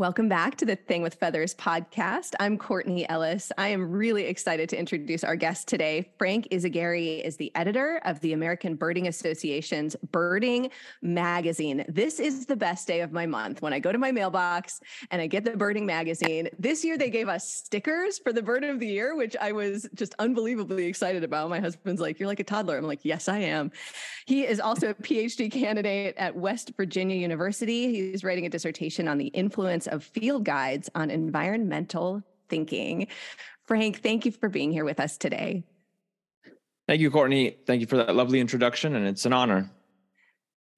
Welcome back to the Thing with Feathers podcast. I'm Courtney Ellis. I am really excited to introduce our guest today. Frank Izaguirre is the editor of the American Birding Association's Birding Magazine. This is the best day of my month when I go to my mailbox and I get the Birding Magazine. This year they gave us stickers for the Bird of the Year, which I was just unbelievably excited about. My husband's like, You're like a toddler. I'm like, Yes, I am. He is also a PhD candidate at West Virginia University. He's writing a dissertation on the influence of field guides on environmental thinking. Frank, thank you for being here with us today. Thank you, Courtney. Thank you for that lovely introduction, and it's an honor.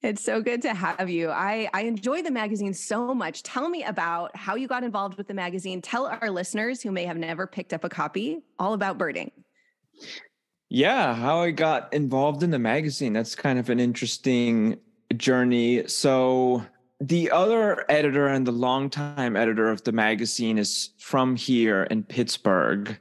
It's so good to have you. I, I enjoy the magazine so much. Tell me about how you got involved with the magazine. Tell our listeners who may have never picked up a copy all about birding. Yeah, how I got involved in the magazine. That's kind of an interesting journey. So, the other editor and the longtime editor of the magazine is from here in Pittsburgh.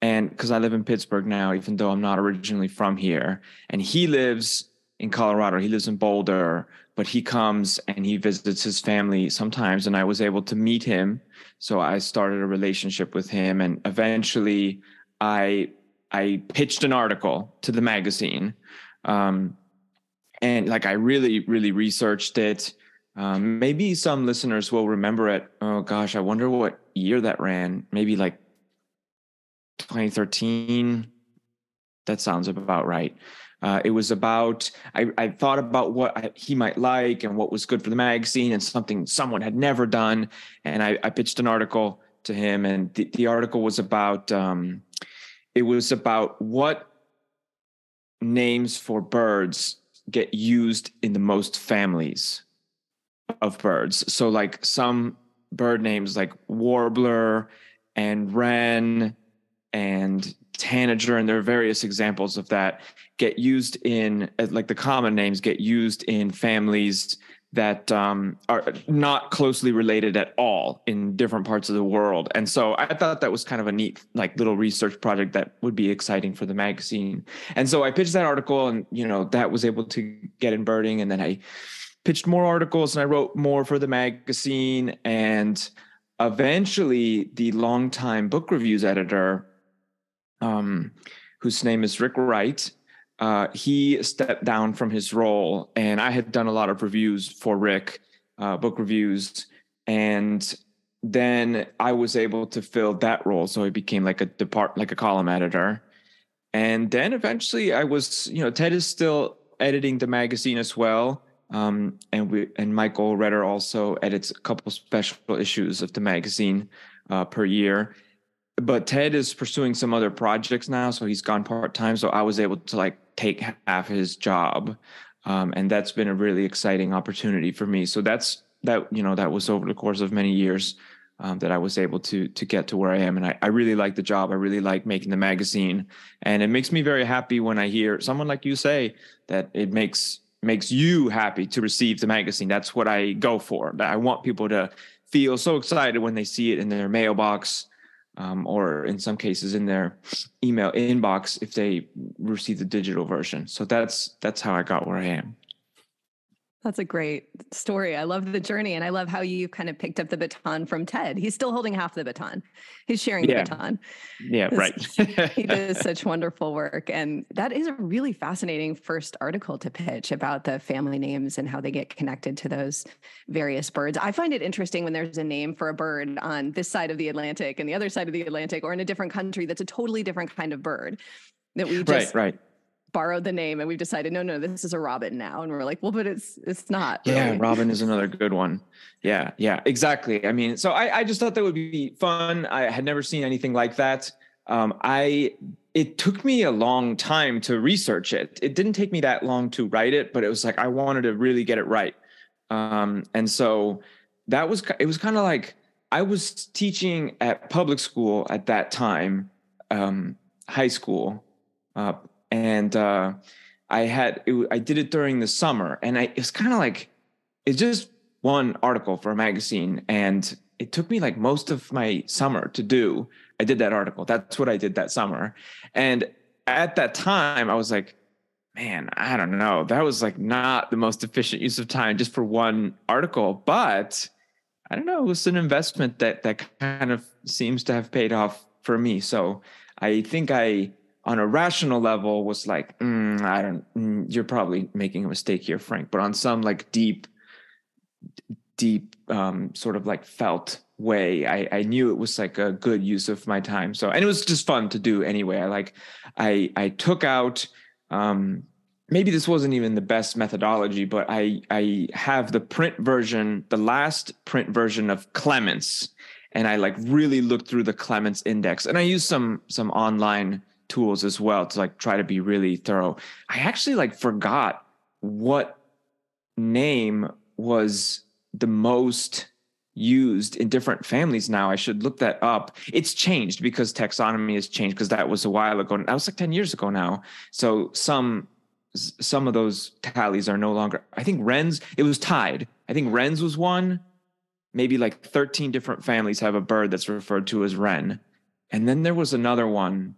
And because I live in Pittsburgh now, even though I'm not originally from here, and he lives in Colorado, he lives in Boulder, but he comes and he visits his family sometimes. And I was able to meet him. So I started a relationship with him. And eventually I I pitched an article to the magazine. Um, and like I really, really researched it um, maybe some listeners will remember it. Oh gosh, I wonder what year that ran. Maybe like 2013. That sounds about right. Uh, it was about I, I thought about what I, he might like and what was good for the magazine and something someone had never done. And I, I pitched an article to him, and the, the article was about um, it was about what names for birds get used in the most families of birds. So like some bird names like warbler and wren and tanager and there are various examples of that get used in uh, like the common names get used in families that um, are not closely related at all in different parts of the world and so i thought that was kind of a neat like little research project that would be exciting for the magazine and so i pitched that article and you know that was able to get in birding and then i pitched more articles and I wrote more for the magazine. And eventually, the longtime book reviews editor, um, whose name is Rick Wright, uh, he stepped down from his role. And I had done a lot of reviews for Rick, uh, book reviews. And then I was able to fill that role. So I became like a depart, like a column editor. And then eventually I was, you know, Ted is still editing the magazine as well. Um, and we and Michael Retter also edits a couple special issues of the magazine uh, per year. But Ted is pursuing some other projects now, so he's gone part time. So I was able to like take half his job, um, and that's been a really exciting opportunity for me. So that's that you know that was over the course of many years um, that I was able to to get to where I am, and I, I really like the job. I really like making the magazine, and it makes me very happy when I hear someone like you say that it makes makes you happy to receive the magazine. That's what I go for. I want people to feel so excited when they see it in their mailbox um, or in some cases in their email inbox if they receive the digital version. So that's that's how I got where I am. That's a great story. I love the journey and I love how you kind of picked up the baton from Ted. He's still holding half the baton. He's sharing yeah. the baton. Yeah, right. he does such wonderful work. And that is a really fascinating first article to pitch about the family names and how they get connected to those various birds. I find it interesting when there's a name for a bird on this side of the Atlantic and the other side of the Atlantic or in a different country that's a totally different kind of bird that we just right, right borrowed the name and we've decided no no this is a robin now and we're like well but it's it's not yeah really. robin is another good one yeah yeah exactly i mean so I, I just thought that would be fun i had never seen anything like that um, i it took me a long time to research it. It didn't take me that long to write it, but it was like I wanted to really get it right. Um, and so that was it was kind of like I was teaching at public school at that time, um, high school, uh, and uh, I had it, I did it during the summer, and I, it was kind of like it's just one article for a magazine, and it took me like most of my summer to do. I did that article. That's what I did that summer, and at that time, I was like, man, I don't know. That was like not the most efficient use of time just for one article, but I don't know. It was an investment that that kind of seems to have paid off for me. So I think I on a rational level was like mm, i don't mm, you're probably making a mistake here frank. But on some like deep deep um, sort of like felt way I, I knew it was like a good use of my time. So and it was just fun to do anyway. I like i i took out um, maybe this wasn't even the best methodology but i i have the print version the last print version of clements and i like really looked through the clements index. And i used some some online tools as well to like try to be really thorough. I actually like forgot what name was the most used in different families now. I should look that up. It's changed because taxonomy has changed because that was a while ago. That was like 10 years ago now. So some some of those tallies are no longer. I think Wren's it was tied. I think Wren's was one. Maybe like 13 different families have a bird that's referred to as Wren. And then there was another one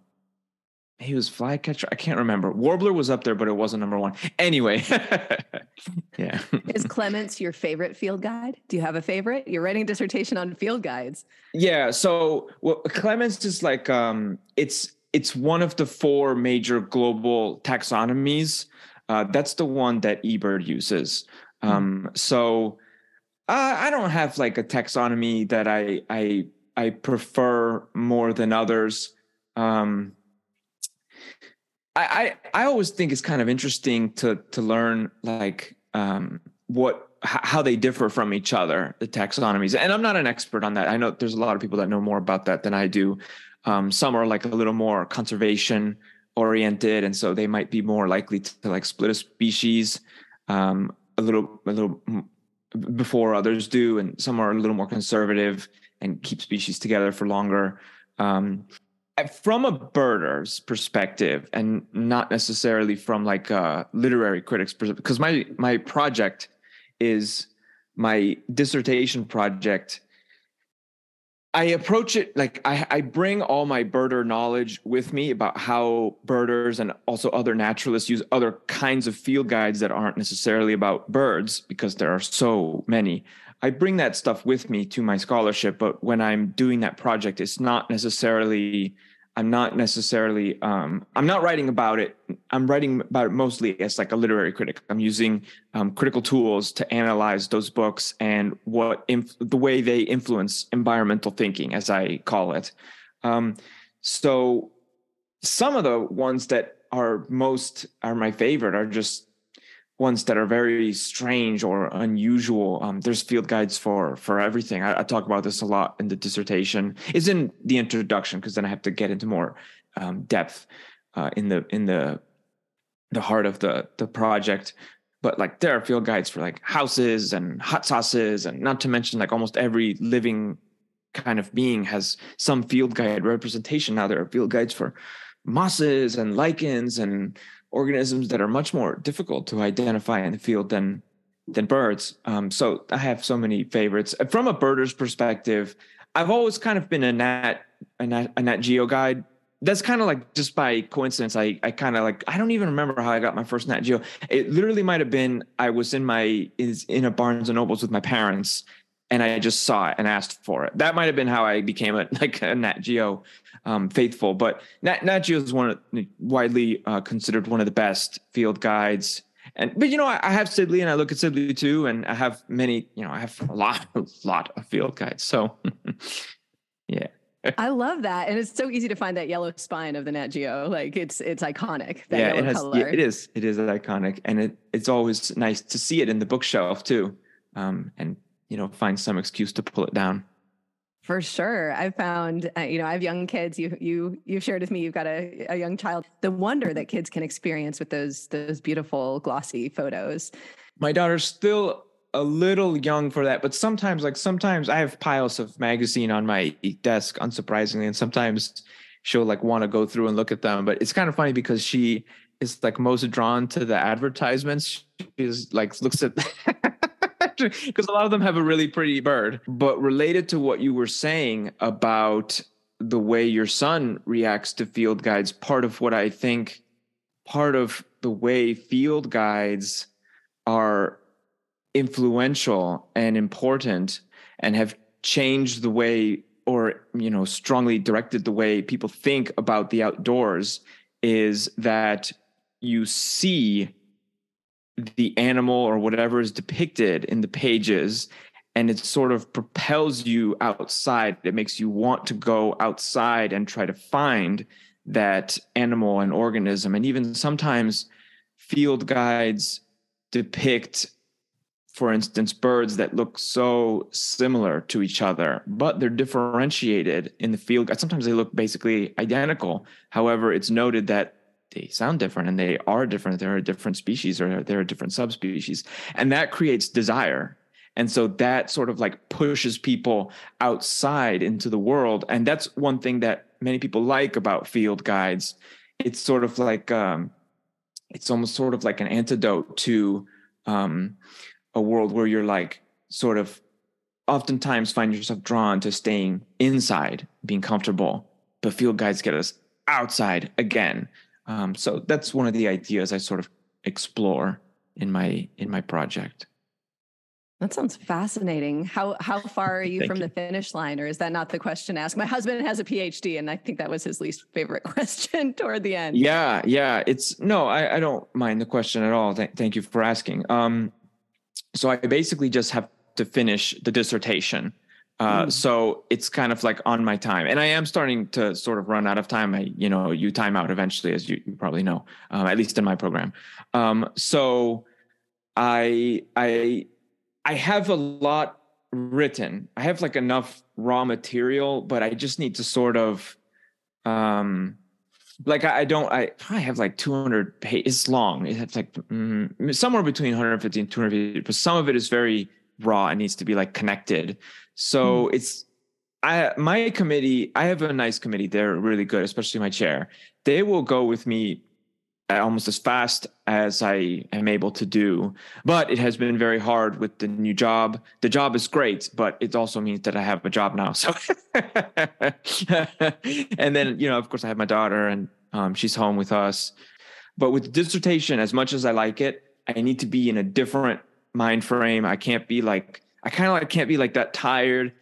he was flycatcher. I can't remember. Warbler was up there, but it wasn't number one. Anyway, yeah. Is Clements your favorite field guide? Do you have a favorite? You're writing a dissertation on field guides. Yeah. So well, Clements is like um, it's it's one of the four major global taxonomies. Uh, that's the one that eBird uses. Hmm. Um, so uh, I don't have like a taxonomy that I I I prefer more than others. Um, I, I, I always think it's kind of interesting to to learn like um, what how they differ from each other, the taxonomies. And I'm not an expert on that. I know there's a lot of people that know more about that than I do. Um, some are like a little more conservation oriented, and so they might be more likely to, to like split a species um, a little a little before others do, and some are a little more conservative and keep species together for longer. Um, from a birder's perspective and not necessarily from like a literary critics perspective because my my project is my dissertation project i approach it like I, I bring all my birder knowledge with me about how birders and also other naturalists use other kinds of field guides that aren't necessarily about birds because there are so many i bring that stuff with me to my scholarship but when i'm doing that project it's not necessarily I'm not necessarily um, I'm not writing about it. I'm writing about it mostly as like a literary critic. I'm using um, critical tools to analyze those books and what inf- the way they influence environmental thinking, as I call it. Um, so some of the ones that are most are my favorite are just ones that are very strange or unusual. Um, there's field guides for for everything. I, I, talk about this a lot in the dissertation. It's in the introduction because then I have to get into more um, depth uh, in the in the the heart of the the project. But like there are field guides for like houses and hot sauces, and not to mention like almost every living kind of being has some field guide representation. Now there are field guides for mosses and lichens and organisms that are much more difficult to identify in the field than than birds. Um, so I have so many favorites from a birder's perspective. I've always kind of been a nat a nat, a nat geo guide. That's kind of like just by coincidence. I I kind of like I don't even remember how I got my first Nat Geo. It literally might have been I was in my is in a Barnes and Nobles with my parents, and I just saw it and asked for it. That might have been how I became a like a Nat Geo um, faithful. But Nat, Nat Geo is one of, widely uh, considered one of the best field guides. And but you know I, I have Sibley and I look at Sibley too, and I have many. You know I have a lot, a lot of field guides. So yeah. I love that, and it's so easy to find that yellow spine of the Nat Geo. Like it's it's iconic. yeah, it has. Color. Yeah, it is. It is iconic, and it it's always nice to see it in the bookshelf too, um, and you know find some excuse to pull it down. For sure. I've found, uh, you know, I have young kids. You, you, you've shared with me, you've got a, a young child. The wonder that kids can experience with those, those beautiful glossy photos. My daughter's still a little young for that, but sometimes, like sometimes I have piles of magazine on my desk, unsurprisingly, and sometimes she'll like want to go through and look at them. But it's kind of funny because she is like most drawn to the advertisements. She's like looks at because a lot of them have a really pretty bird. But related to what you were saying about the way your son reacts to field guides, part of what I think, part of the way field guides are influential and important and have changed the way or you know strongly directed the way people think about the outdoors is that you see the animal or whatever is depicted in the pages and it sort of propels you outside. It makes you want to go outside and try to find that animal and organism. And even sometimes field guides depict for instance birds that look so similar to each other but they're differentiated in the field sometimes they look basically identical. However it's noted that they sound different and they are different. They're a different species or they're a different subspecies. And that creates desire. And so that sort of like pushes people outside into the world. And that's one thing that many people like about field guides. It's sort of like, um, it's almost sort of like an antidote to um, a world where you're like sort of oftentimes find yourself drawn to staying inside, being comfortable. But field guides get us outside again um, so that's one of the ideas I sort of explore in my in my project. That sounds fascinating. How how far are you from you. the finish line, or is that not the question asked? My husband has a PhD, and I think that was his least favorite question toward the end. Yeah, yeah. It's no, I, I don't mind the question at all. Th- thank you for asking. Um, so I basically just have to finish the dissertation. Uh, mm. So it's kind of like on my time, and I am starting to sort of run out of time. I, you know, you time out eventually, as you, you probably know, um, at least in my program. Um, so I, I, I have a lot written. I have like enough raw material, but I just need to sort of, um, like I, I don't. I I have like 200 pages. It's long. It's like mm, somewhere between 150 and 250. But some of it is very raw. It needs to be like connected. So mm. it's I my committee, I have a nice committee. They're really good, especially my chair. They will go with me almost as fast as I am able to do. But it has been very hard with the new job. The job is great, but it also means that I have a job now. So, and then you know, of course, I have my daughter, and um, she's home with us. But with dissertation, as much as I like it, I need to be in a different mind frame. I can't be like I kind of like can't be like that tired.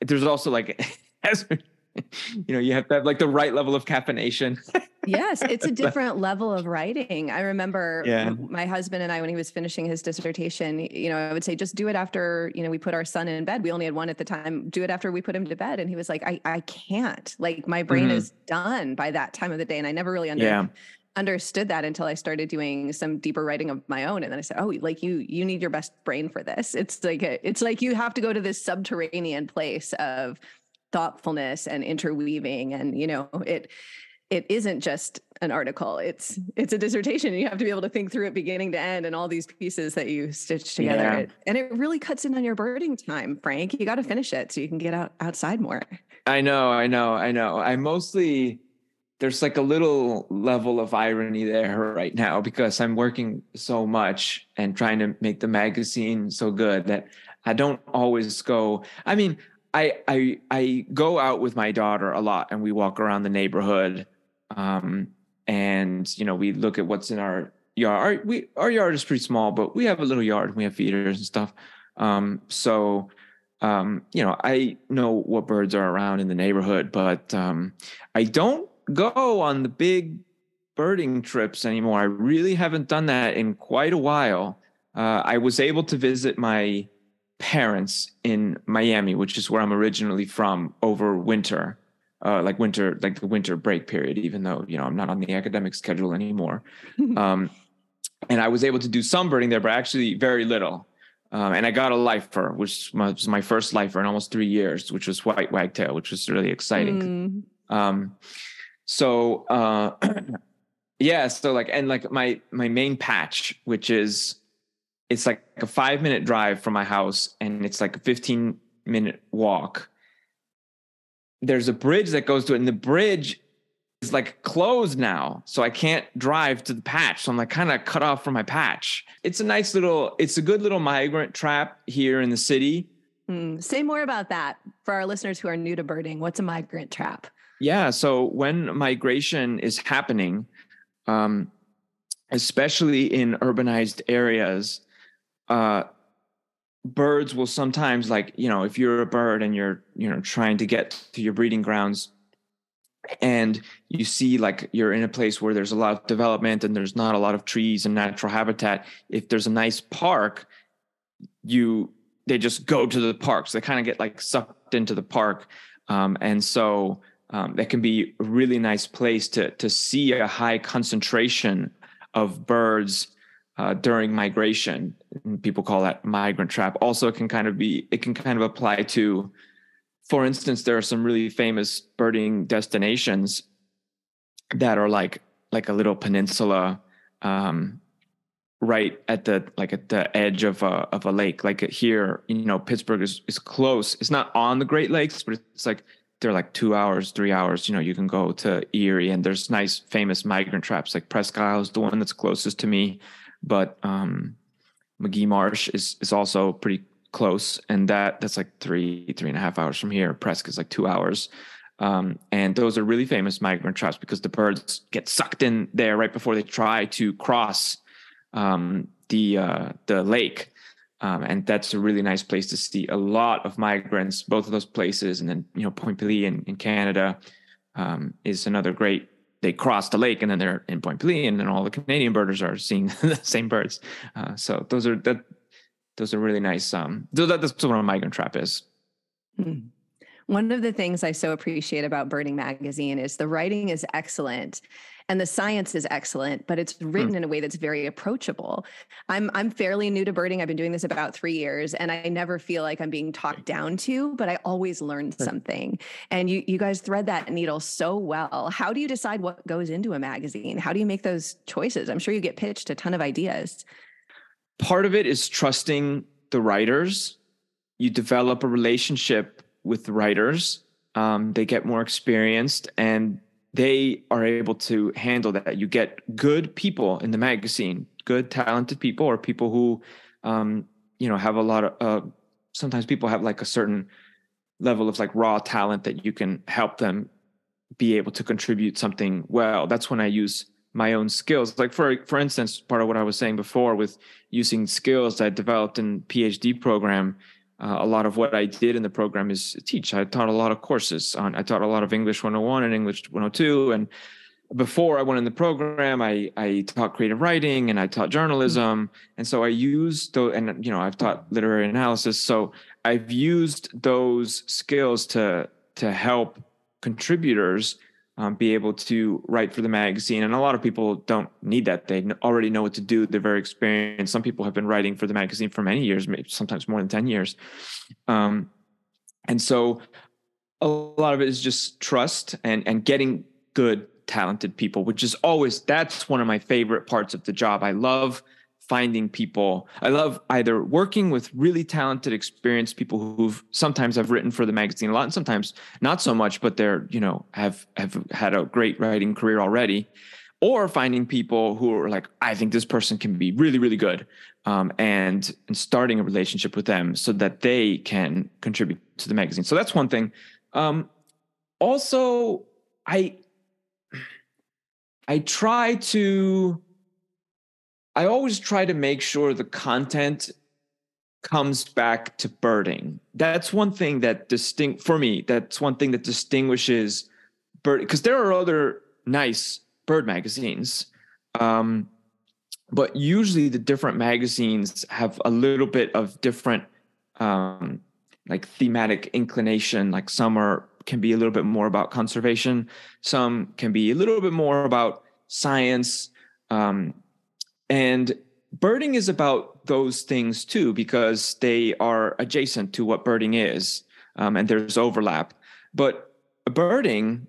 There's also like, as you know, you have to have like the right level of caffeination. yes, it's a different level of writing. I remember yeah. my husband and I, when he was finishing his dissertation, you know, I would say, just do it after, you know, we put our son in bed. We only had one at the time. Do it after we put him to bed. And he was like, I, I can't. Like my brain mm-hmm. is done by that time of the day. And I never really understood. Yeah understood that until I started doing some deeper writing of my own. And then I said, Oh, like you, you need your best brain for this. It's like, a, it's like you have to go to this subterranean place of thoughtfulness and interweaving. And, you know, it, it isn't just an article. It's, it's a dissertation. You have to be able to think through it beginning to end and all these pieces that you stitch together. Yeah. And it really cuts in on your birding time, Frank. You got to finish it so you can get out outside more. I know, I know, I know. I mostly, there's like a little level of irony there right now because I'm working so much and trying to make the magazine so good that I don't always go. I mean, I I I go out with my daughter a lot and we walk around the neighborhood, um, and you know we look at what's in our yard. Our, we our yard is pretty small, but we have a little yard. and We have feeders and stuff. Um, so um, you know, I know what birds are around in the neighborhood, but um, I don't go on the big birding trips anymore. I really haven't done that in quite a while. Uh, I was able to visit my parents in Miami, which is where I'm originally from, over winter, uh, like winter, like the winter break period. Even though you know I'm not on the academic schedule anymore, um, and I was able to do some birding there, but actually very little. Um, and I got a lifer, which was my first lifer in almost three years, which was white wagtail, which was really exciting. Mm. Um, so uh, yeah, so like and like my my main patch, which is it's like a five minute drive from my house, and it's like a fifteen minute walk. There's a bridge that goes to it, and the bridge is like closed now, so I can't drive to the patch. So I'm like kind of cut off from my patch. It's a nice little, it's a good little migrant trap here in the city. Mm, say more about that for our listeners who are new to birding. What's a migrant trap? Yeah, so when migration is happening, um, especially in urbanized areas, uh, birds will sometimes like you know if you're a bird and you're you know trying to get to your breeding grounds and you see like you're in a place where there's a lot of development and there's not a lot of trees and natural habitat if there's a nice park you they just go to the parks. They kind of get like sucked into the park. Um, and so um, that can be a really nice place to to see a high concentration of birds uh, during migration. And people call that migrant trap. Also, it can kind of be it can kind of apply to, for instance, there are some really famous birding destinations that are like like a little peninsula um, right at the like at the edge of a of a lake like here you know pittsburgh is is close it's not on the great lakes but it's like they're like two hours, three hours. You know, you can go to Erie and there's nice famous migrant traps. Like Presque Isle is the one that's closest to me, but um, Magee Marsh is is also pretty close, and that that's like three three and a half hours from here. Presque is like two hours. Um, and those are really famous migrant traps because the birds get sucked in there right before they try to cross um, the uh, the lake. Um, and that's a really nice place to see a lot of migrants, both of those places. And then, you know, Point Pelee in, in Canada um, is another great, they cross the lake and then they're in Point Pelee and then all the Canadian birders are seeing the same birds. Uh, so those are, that, those are really nice. Um, that's what a migrant trap is. Hmm. One of the things I so appreciate about Birding Magazine is the writing is excellent and the science is excellent, but it's hmm. written mm. in a way that's very approachable. I'm I'm fairly new to birding. I've been doing this about 3 years and I never feel like I'm being talked down to, but I always learn something. And you you guys thread that needle so well. How do you decide what goes into a magazine? How do you make those choices? I'm sure you get pitched a ton of ideas. Part of it is trusting the writers. You develop a relationship with the writers. Um, they get more experienced and they are able to handle that. You get good people in the magazine, good talented people, or people who, um, you know, have a lot of. Uh, sometimes people have like a certain level of like raw talent that you can help them be able to contribute something well. That's when I use my own skills. Like for for instance, part of what I was saying before with using skills I developed in PhD program uh, a lot of what I did in the program is teach. I taught a lot of courses on. I taught a lot of English 101 and English 102, and before I went in the program, I I taught creative writing and I taught journalism, and so I used those. And you know, I've taught literary analysis, so I've used those skills to to help contributors um, be able to write for the magazine. And a lot of people don't need that. They already know what to do. They're very experienced. Some people have been writing for the magazine for many years, sometimes more than 10 years. Um, and so a lot of it is just trust and, and getting good, talented people, which is always, that's one of my favorite parts of the job. I love finding people. I love either working with really talented, experienced people who've sometimes have written for the magazine a lot, and sometimes not so much, but they're you know have have had a great writing career already, or finding people who are like, I think this person can be really really good, um, and and starting a relationship with them so that they can contribute to the magazine. So that's one thing. Um, also, I I try to I always try to make sure the content comes back to birding. That's one thing that distinct for me. That's one thing that distinguishes bird because there are other nice bird magazines. Um, but usually the different magazines have a little bit of different um, like thematic inclination like some are can be a little bit more about conservation some can be a little bit more about science um, and birding is about those things too because they are adjacent to what birding is um, and there's overlap. But birding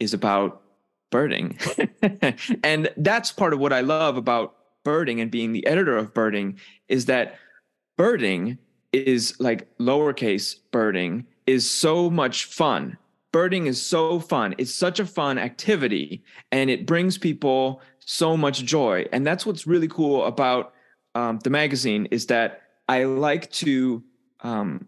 is about birding. And that's part of what i love about birding and being the editor of birding is that birding is like lowercase birding is so much fun. Birding is so fun. It's such a fun activity and it brings people so much joy. And that's what's really cool about um, the magazine is that I like to um,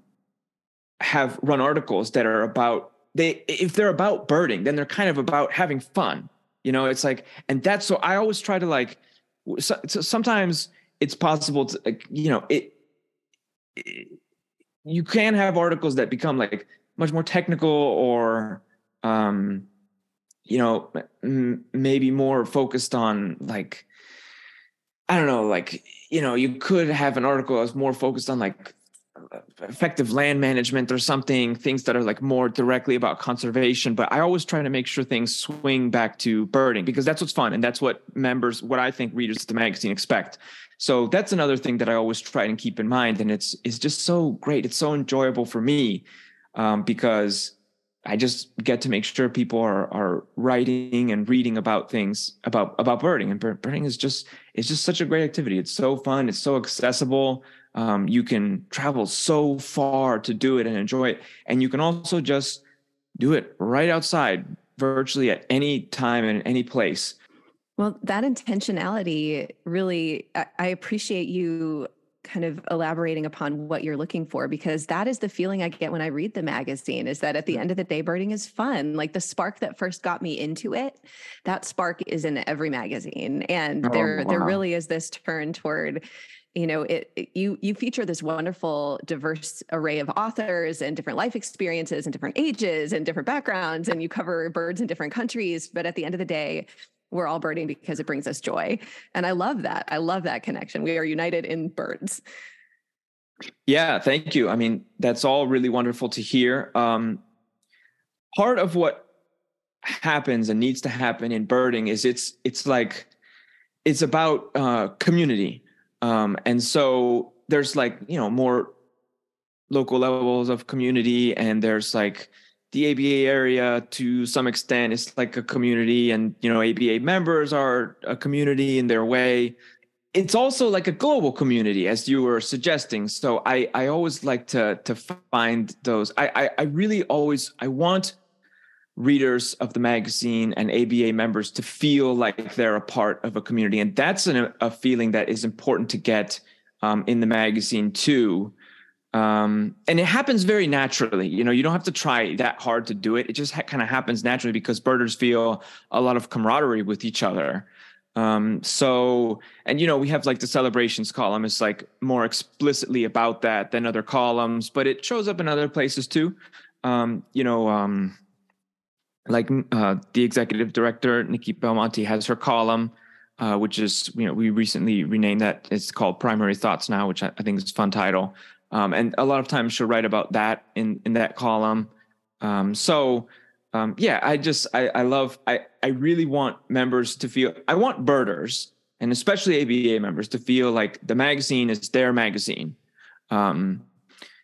have run articles that are about they if they're about birding, then they're kind of about having fun. You know, it's like, and that's so I always try to like. So, so sometimes it's possible to, like, you know, it, it you can have articles that become like much more technical or um you know m- maybe more focused on like i don't know like you know you could have an article that's more focused on like effective land management or something things that are like more directly about conservation. But i always try to make sure things swing back to birding because that's what's fun and that's what members what i think readers of the magazine expect. So that's another thing that i always try and keep in mind and it's it's just so great. It's so enjoyable for me um, because I just get to make sure people are are writing and reading about things about about birding and birding is just it's just such a great activity. It's so fun. It's so accessible. Um, you can travel so far to do it and enjoy it, and you can also just do it right outside, virtually at any time and any place. Well, that intentionality really, I appreciate you kind of elaborating upon what you're looking for because that is the feeling I get when I read the magazine is that at the end of the day birding is fun like the spark that first got me into it that spark is in every magazine and oh, there wow. there really is this turn toward you know it, it, you you feature this wonderful diverse array of authors and different life experiences and different ages and different backgrounds and you cover birds in different countries but at the end of the day we're all birding because it brings us joy. And I love that. I love that connection. We are united in birds. Yeah, thank you. I mean, that's all really wonderful to hear. Um, part of what happens and needs to happen in birding is it's it's like it's about uh, community, um, and so there's like you know more local levels of community, and there's like the ABA area to some extent is like a community, and you know, ABA members are a community in their way. It's also like a global community, as you were suggesting. So I I always like to to find those. I I, I really always I want readers of the magazine and ABA members to feel like they're a part of a community, and that's an, a feeling that is important to get um, in the magazine too um, and it happens very naturally. You know, you don't have to try that hard to do it. It just ha- kind of happens naturally because birders feel a lot of camaraderie with each other. Um, so, and you know, we have like the celebrations column is like more explicitly about that than other columns, but it shows up in other places too. Um, you know, um, like uh, the executive director Nikki Belmonte has her column, uh, which is you know we recently renamed that. It's called Primary Thoughts now, which I, I think is a fun title. Um, and a lot of times she'll write about that in in that column. Um, so um, yeah, I just I, I love I I really want members to feel I want birders and especially ABA members to feel like the magazine is their magazine. Um,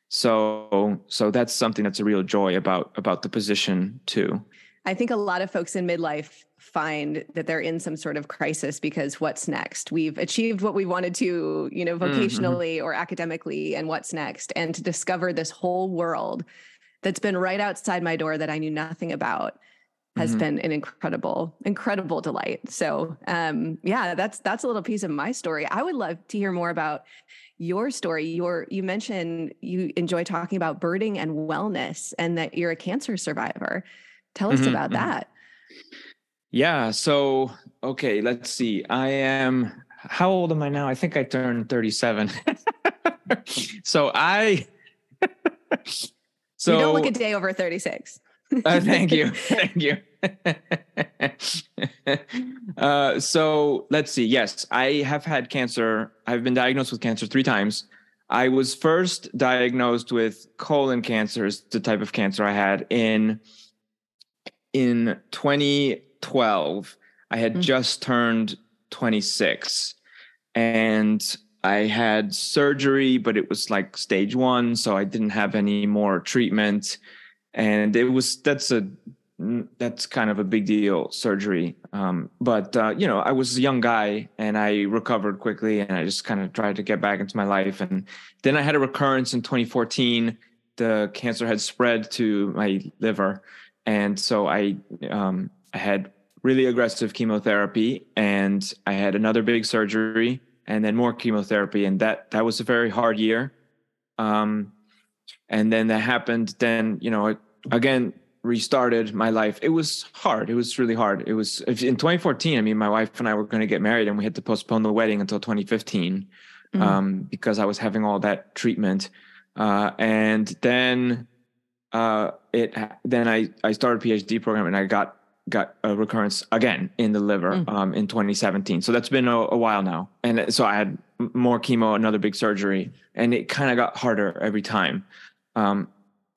so so that's something that's a real joy about about the position too. I think a lot of folks in midlife find that they're in some sort of crisis because what's next? We've achieved what we wanted to, you know, mm-hmm. vocationally mm-hmm. or academically, and what's next? And to discover this whole world that's been right outside my door that I knew nothing about has mm-hmm. been an incredible incredible delight so um yeah that's that's a little piece of my story i would love to hear more about your story your you mentioned you enjoy talking about birding and wellness and that you're a cancer survivor tell us mm-hmm, about mm-hmm. that yeah. So, okay, let's see. I am, how old am I now? I think I turned 37. so I, so. You don't look a day over 36. uh, thank you. Thank you. uh, so let's see. Yes, I have had cancer. I've been diagnosed with cancer three times. I was first diagnosed with colon cancer, is the type of cancer I had in in 20 12, I had mm-hmm. just turned 26. and I had surgery, but it was like stage one, so I didn't have any more treatment. And it was that's a that's kind of a big deal surgery. Um, but uh, you know, I was a young guy and I recovered quickly, and I just kind of tried to get back into my life. And then I had a recurrence in 2014. The cancer had spread to my liver, and so I um, I had really aggressive chemotherapy, and I had another big surgery and then more chemotherapy, and that that was a very hard year. Um, and then that happened. Then you know, again, restarted my life. It was hard. It was really hard. It was in 2014. I mean, my wife and I were going to get married, and we had to postpone the wedding until 2015 mm-hmm. um, because I was having all that treatment. Uh, and then uh, it then I I started PhD program, and I got got a recurrence again in the liver mm. um, in 2017. So that's been a, a, while now. And so I had more chemo, another big surgery, and it kind of got harder every time. Um,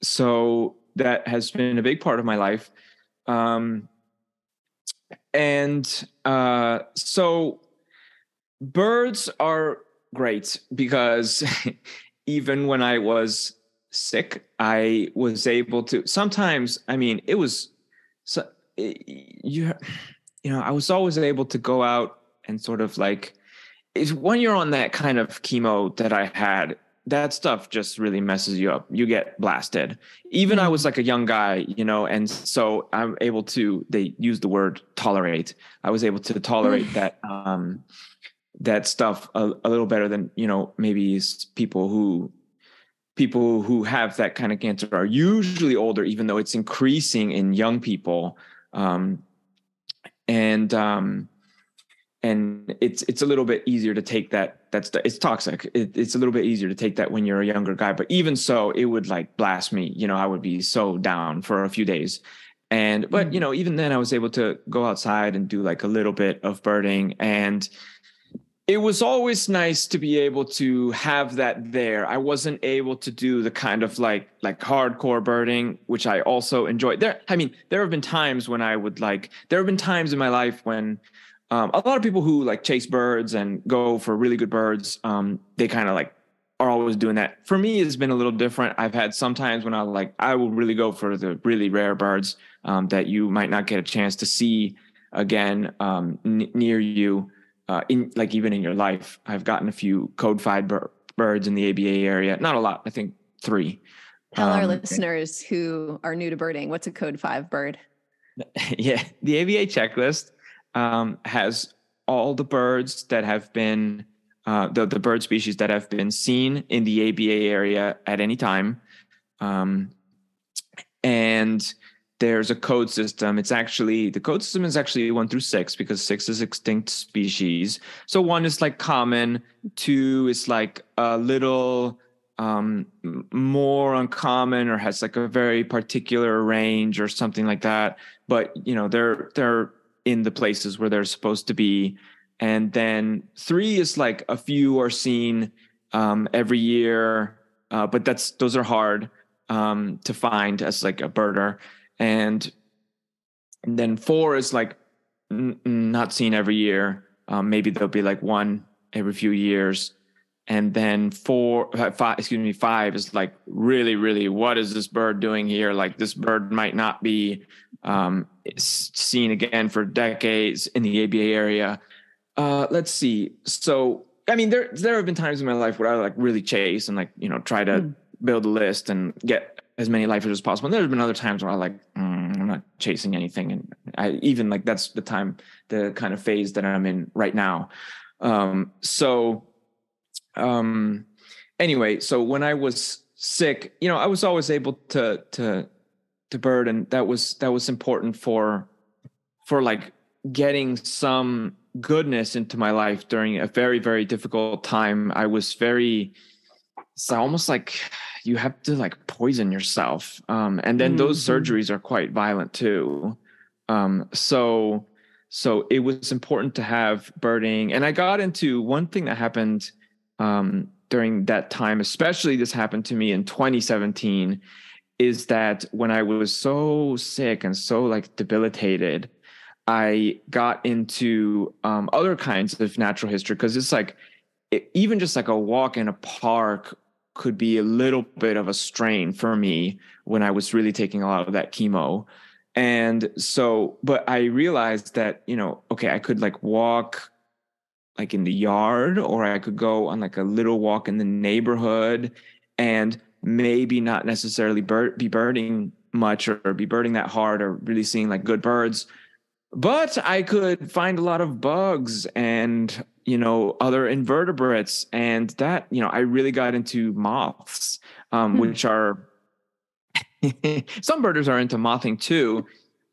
so that has been a big part of my life. Um, and uh, so birds are great because even when I was sick, I was able to sometimes, I mean, it was so you you know i was always able to go out and sort of like is when you're on that kind of chemo that i had that stuff just really messes you up. You get blasted. Even i was mm-hmm. like a young guy you know and so i'm able to they use the word tolerate. I was able to tolerate that um that stuff a, a little better than you know maybe people who people who have that kind of cancer are usually older even though it's increasing in young people um, and um, and it's it's a little bit easier to take that that's it's toxic. It, it's a little bit easier to take that when you're a younger guy but even so it would like blast me. You know i would be so down for a few days. And but you mm. know even then i was able to go outside and do like a little bit of birding. And it was always nice to be able to have that there. I wasn't able to do the kind of like like hardcore birding, which I also enjoy. There, I mean, there have been times when I would like. There have been times in my life when um, a lot of people who like chase birds and go for really good birds, um, they kind of like are always doing that. For me, it's been a little different. I've had some times when I like I will really go for the really rare birds um, that you might not get a chance to see again um, n- near you uh, in like even in your life. I've gotten a few code five bir- birds in the ABA area. Not a lot. I think three. Tell um, our listeners who are new to birding what's a code five bird. Yeah, the ABA checklist um, has all the birds that have been uh, the the bird species that have been seen in the ABA area at any time, um, and there's a code system. It's actually the code system is actually one through six because six is extinct species. So one is like common, two is like a little um, more uncommon or has like a very particular range or something like that. But you know they're they're in the places where they're supposed to be. And then three is like a few are seen um, every year, uh, but that's those are hard um, to find as like a birder and, and then four is like n- not seen every year. Um, maybe there'll be like one every few years, and then four, five, excuse me, five is like really, really, what is this bird doing here? Like this bird might not be um, seen again for decades in the ABA area. Uh, let's see. So, I mean, there there have been times in my life where I like really chase and like you know try to mm. build a list and get as many lifers as possible. And there have been other times where I'm like, mm, I'm not chasing anything. And I even like, that's the time, the kind of phase that I'm in right now. Um, so, um, anyway, so when I was sick, you know, I was always able to, to, to bird. And that was, that was important for, for like getting some goodness into my life during a very, very difficult time. I was very, so almost like you have to like poison yourself um, and then mm-hmm. those surgeries are quite violent too um, so so it was important to have birding and i got into one thing that happened um, during that time especially this happened to me in 2017 is that when i was so sick and so like debilitated I got into um, other kinds of natural history because it's like it, even just like a walk in a park could be a little bit of a strain for me when I was really taking a lot of that chemo. And so, but I realized that, you know, okay, I could like walk like in the yard or I could go on like a little walk in the neighborhood and maybe not necessarily be birding much or, or be birding that hard or really seeing like good birds. But I could find a lot of bugs and you know other invertebrates and that you know i really got into moths um, hmm. which are some birders are into mothing too.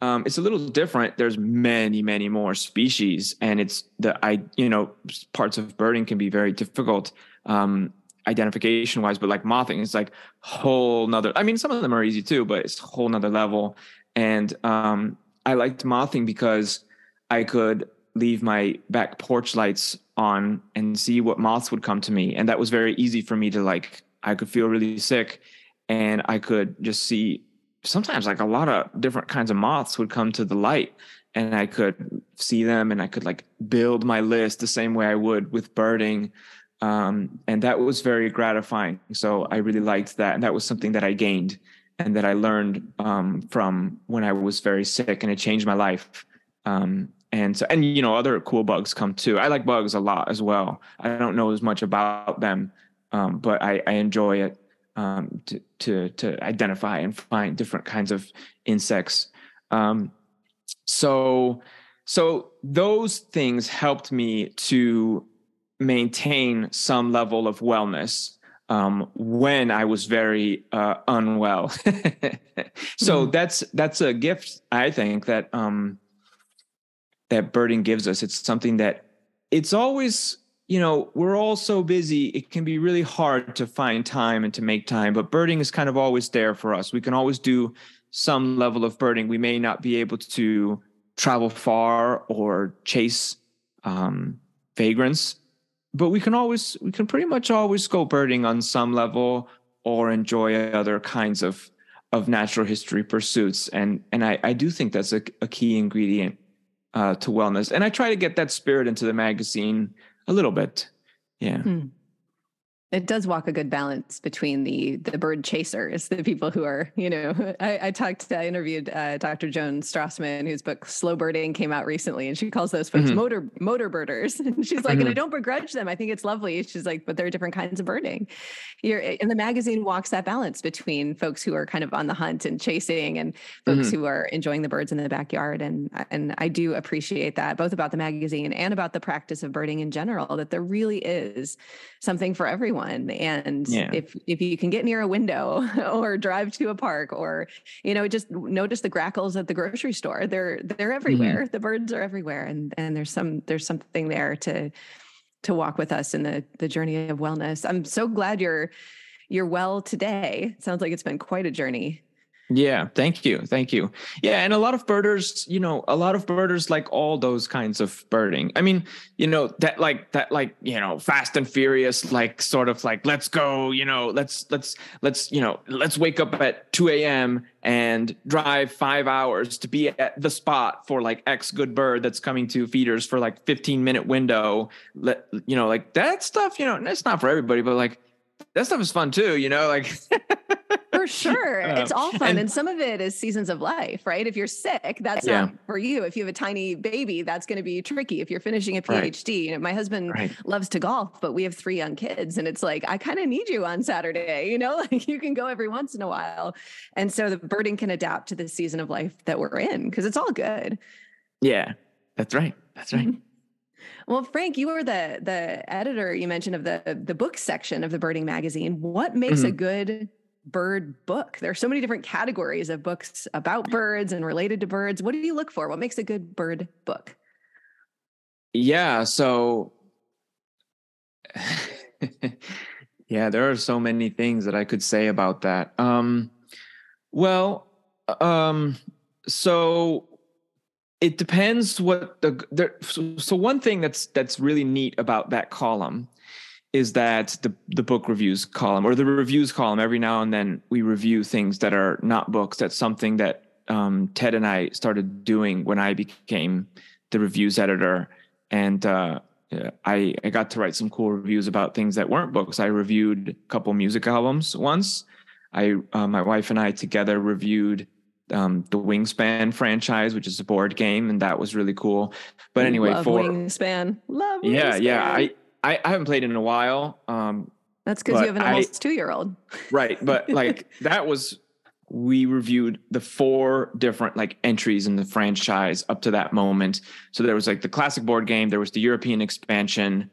Um, it's a little different. There's many many more species and it's the i you know parts of birding can be very difficult um, identification wise but like mothing it's like whole nother i mean some of them are easy too but it's a whole nother level. And um, i liked mothing because i could leave my back porch lights on and see what moths would come to me. And that was very easy for me to like, I could feel really sick and I could just see sometimes like a lot of different kinds of moths would come to the light and I could see them and I could like build my list the same way I would with birding. Um, and that was very gratifying. So I really liked that. And that was something that I gained and that I learned um, from when I was very sick and it changed my life. Um, and so and you know other cool bugs come too i like bugs a lot as well i don't know as much about them um, but I, I enjoy it um, to, to to identify and find different kinds of insects um, so so those things helped me to maintain some level of wellness um, when I was very uh, unwell. so mm-hmm. that's that's a gift I think that um, that birding gives us. It's something that it's always, you know, we're all so busy. It can be really hard to find time and to make time, but birding is kind of always there for us. We can always do some level of birding. We may not be able to travel far or chase um, vagrants, but we can always, we can pretty much always go birding on some level or enjoy other kinds of of natural history pursuits and and I, I do think that's a, a key ingredient uh, to wellness. And I try to get that spirit into the magazine a little bit. Yeah. Hmm it does walk a good balance between the the bird chasers, the people who are, you know, I, I talked, I interviewed uh, Dr. Joan Strassmann, whose book Slow Birding came out recently, and she calls those folks mm-hmm. motor motor birders. And she's like, mm-hmm. and I mm-hmm. don't begrudge them. I think it's lovely. She's like, but there are different kinds of birding. You're, and the magazine walks that balance between folks who are kind of on the hunt and chasing, and folks mm-hmm. who are enjoying the birds in the backyard. And and I do appreciate that both about the magazine and about the practice of birding in general. That there really is something for everyone and yeah. if if you can get near a window or drive to a park or you know just notice the grackles at the grocery store they're they're mm-hmm. everywhere mm-hmm. the birds are everywhere and and there's some there's something there to to walk with us in the the journey of wellness i'm so glad you're you're well today sounds like it's been quite a journey yeah, thank you. Thank you. Yeah, and a lot of birders, you know, a lot of birders like all those kinds of birding. I mean, you know, that like that like, you know, fast and furious, like sort of like, let's go, you know, let's let's let's, you know, let's wake up at 2 a.m. and drive five hours to be at the spot for like X good bird that's coming to feeders for like 15 minute window. Let you know, like that stuff, you know, it's not for everybody, but like that stuff is fun too, you know, like for sure. it's all fun. And, and, some of it is seasons of life, right? If you're sick, that's yeah. not for you. If you have a tiny baby, that's going to be tricky. If you're finishing a PhD, right. you know, my husband right. loves to golf, but we have three young kids and it's like, I kind of need you on Saturday, you know, like you can go every once in a while. And so the birding can adapt to the season of life that we're in because it's all good. Yeah, that's right. That's right. Well, Frank, you were the the editor you mentioned of the the book section of the Birding magazine. What makes mm-hmm. a good bird book? There are so many different categories of books about birds and related to birds. What do you look for? What makes a good bird book? Yeah, so yeah, there are so many things that I could say about that. Um well, um so it depends what the there, so, so one thing that's that's really neat about that column is that the the book reviews column or the reviews column every now and then we review things that are not books that's something that um, Ted and I started doing when I became the reviews editor, and uh, I I got to write some cool reviews about things that weren't books. I reviewed a couple music albums once. I uh, my wife and I together reviewed um, the Wingspan franchise, which is a board game, and that was really cool. But anyway, Love for Wingspan. Love yeah, yeah, I, I I haven't played in a while. Um, That's because you have an almost two year old. right, but like that was we reviewed the four different like entries in the franchise up to that moment. So there was like the classic board game, there was the European expansion,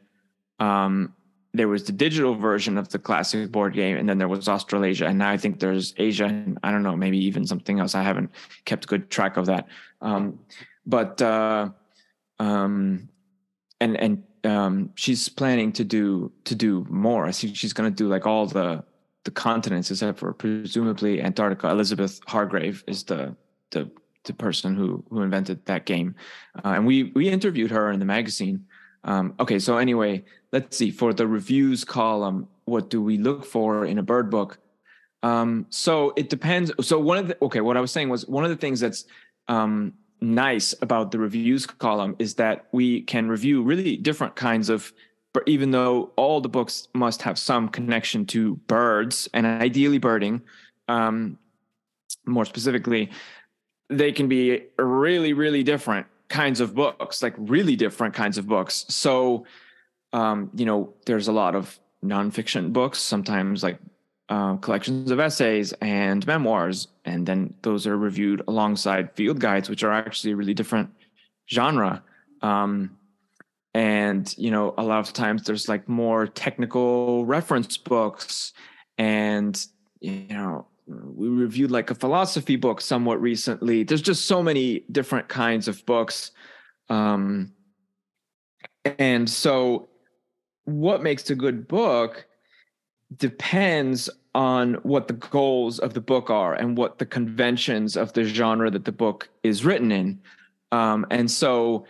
um, there was the digital version of the classic board game, and then there was Australasia, and now I think there's Asia, and I don't know, maybe even something else. I haven't kept good track of that. Um, but uh, um, and and um, she's planning to do to do more. I think she's going to do like all the the continents except for presumably Antarctica. Elizabeth Hargrave is the the the person who who invented that game, uh, and we we interviewed her in the magazine. Um, okay, so anyway, let's see for the reviews column. What do we look for in a bird book? Um, so it depends. So one of the okay, what I was saying was one of the things that's um, nice about the reviews column is that we can review really different kinds of but even though all the books must have some connection to birds and ideally birding um, more specifically they can be really really different kinds of books like really different kinds of books. So um, you know there's a lot of nonfiction books sometimes like uh, collections of essays and memoirs, and then those are reviewed alongside field guides, which are actually a really different genre. Um, and you know, a lot of times there's like more technical reference books, and you know, we reviewed like a philosophy book somewhat recently. There's just so many different kinds of books, um, and so what makes a good book depends on what the goals of the book are and what the conventions of the genre that the book is written in. Um, and so,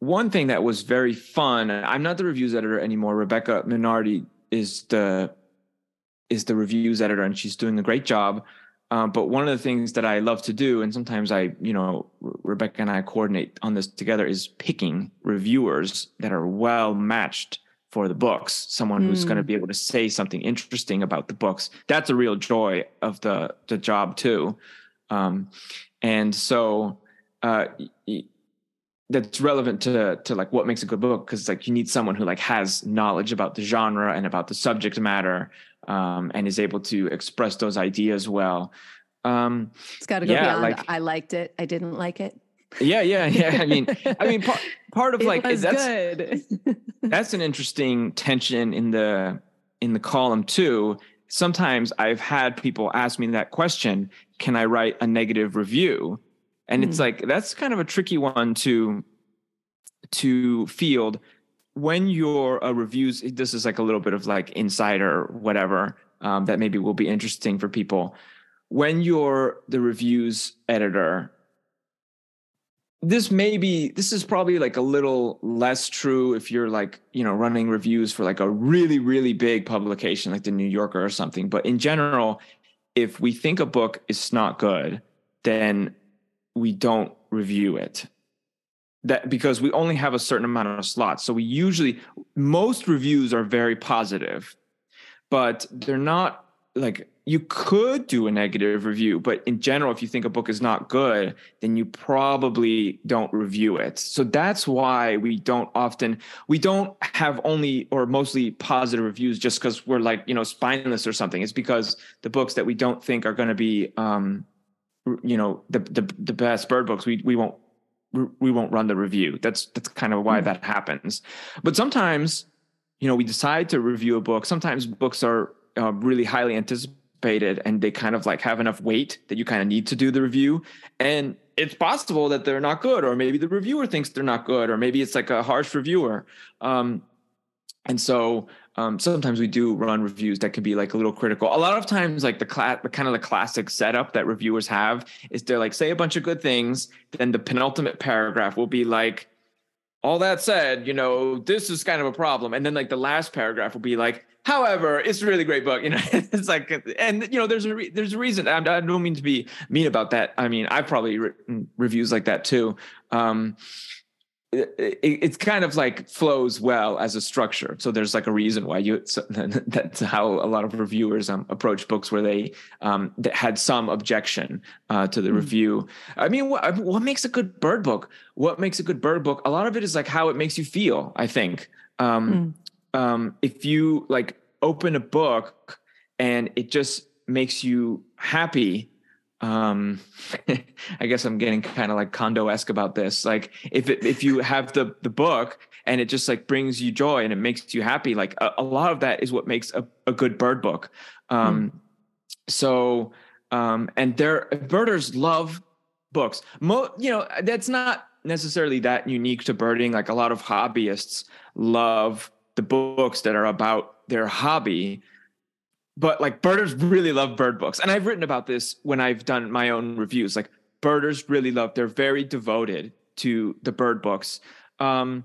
one thing that was very fun. I'm not the reviews editor anymore. Rebecca Minardi is the is the reviews editor, and she's doing a great job. Um, but one of the things that I love to do, and sometimes I, you know, Rebecca and I coordinate on this together, is picking reviewers that are well matched for the books someone who's Mm. going to be able to say something interesting about the books that's a real joy of the the job too um and so uh that's relevant to to like what makes a good book because like you need someone who like has knowledge about the genre and about the subject matter um and is able to express those ideas well um It's got to go Yeah, beyond. like- I liked it. I didn't like it. Yeah yeah yeah. I mean i mean part, part of it like that's good. that's an interesting tension in the in the column too. Sometimes i've had people ask me that question can i write a negative review? And it's Hmm. like that's kind of a tricky one to to field. When you're a reviews this is like a little bit of like insider whatever um, that maybe will be interesting for people. When you're the reviews editor this may be this is probably like a little less true if you're like you know running reviews for like a really really big publication like the new yorker or something. But in general if we think a book is not good then we don't review it. That because we only have a certain amount of slots. So we usually most reviews are very positive but they're not like you could do a negative review but in general if you think a book is not good then you probably don't review it. So that's why we don't often we don't have only or mostly positive reviews just because we're like you know spineless or something. It's because the books that we don't think are going to be um you know the, the the best bird books we we won't we won't run the review. That's that's kind of why Hmm. that happens. But sometimes you know we decide to review a book. Sometimes books are uh, really highly anticipated and they kind of like have enough weight that you kind of need to do the review. And it's possible that they're not good or maybe the reviewer thinks they're not good or maybe it's like a harsh reviewer. Um, and so um, sometimes we do run reviews that can be like a little critical. A lot of times like the, cla- kind of the classic setup that reviewers have is they're like say a bunch of good things then the penultimate paragraph will be like all that said, you know, this is kind of a problem. And then like the last paragraph will be like, However, it's a really great book. You know, it's like, and you know, there's a re- there's a reason. I, I, don't mean to be mean about that. I mean, I've probably written reviews like that too. Um, it, it's kind of like flows well as a structure. So there's like a reason why you. So that's how a lot of reviewers um, approach books where they um, that had some objection uh, to the mm. review. I mean, what what makes a good bird book? What makes a good bird book? A lot of it is like how it makes you feel. I think. Um, mm. Um, if you like open a book and it just makes you happy um i guess i'm getting kind of like Kondo-esque about this. Like if it, if you have the the book and it just like brings you joy and it makes you happy like a, a lot of that is what makes a, a good bird book. Um mm. so um and their birders love books. Mo, you know that's not necessarily that unique to birding. Like a lot of hobbyists love the books that are about their hobby but like birders really love bird books and i've written about this when i've done my own reviews like birders really love they're very devoted to the bird books um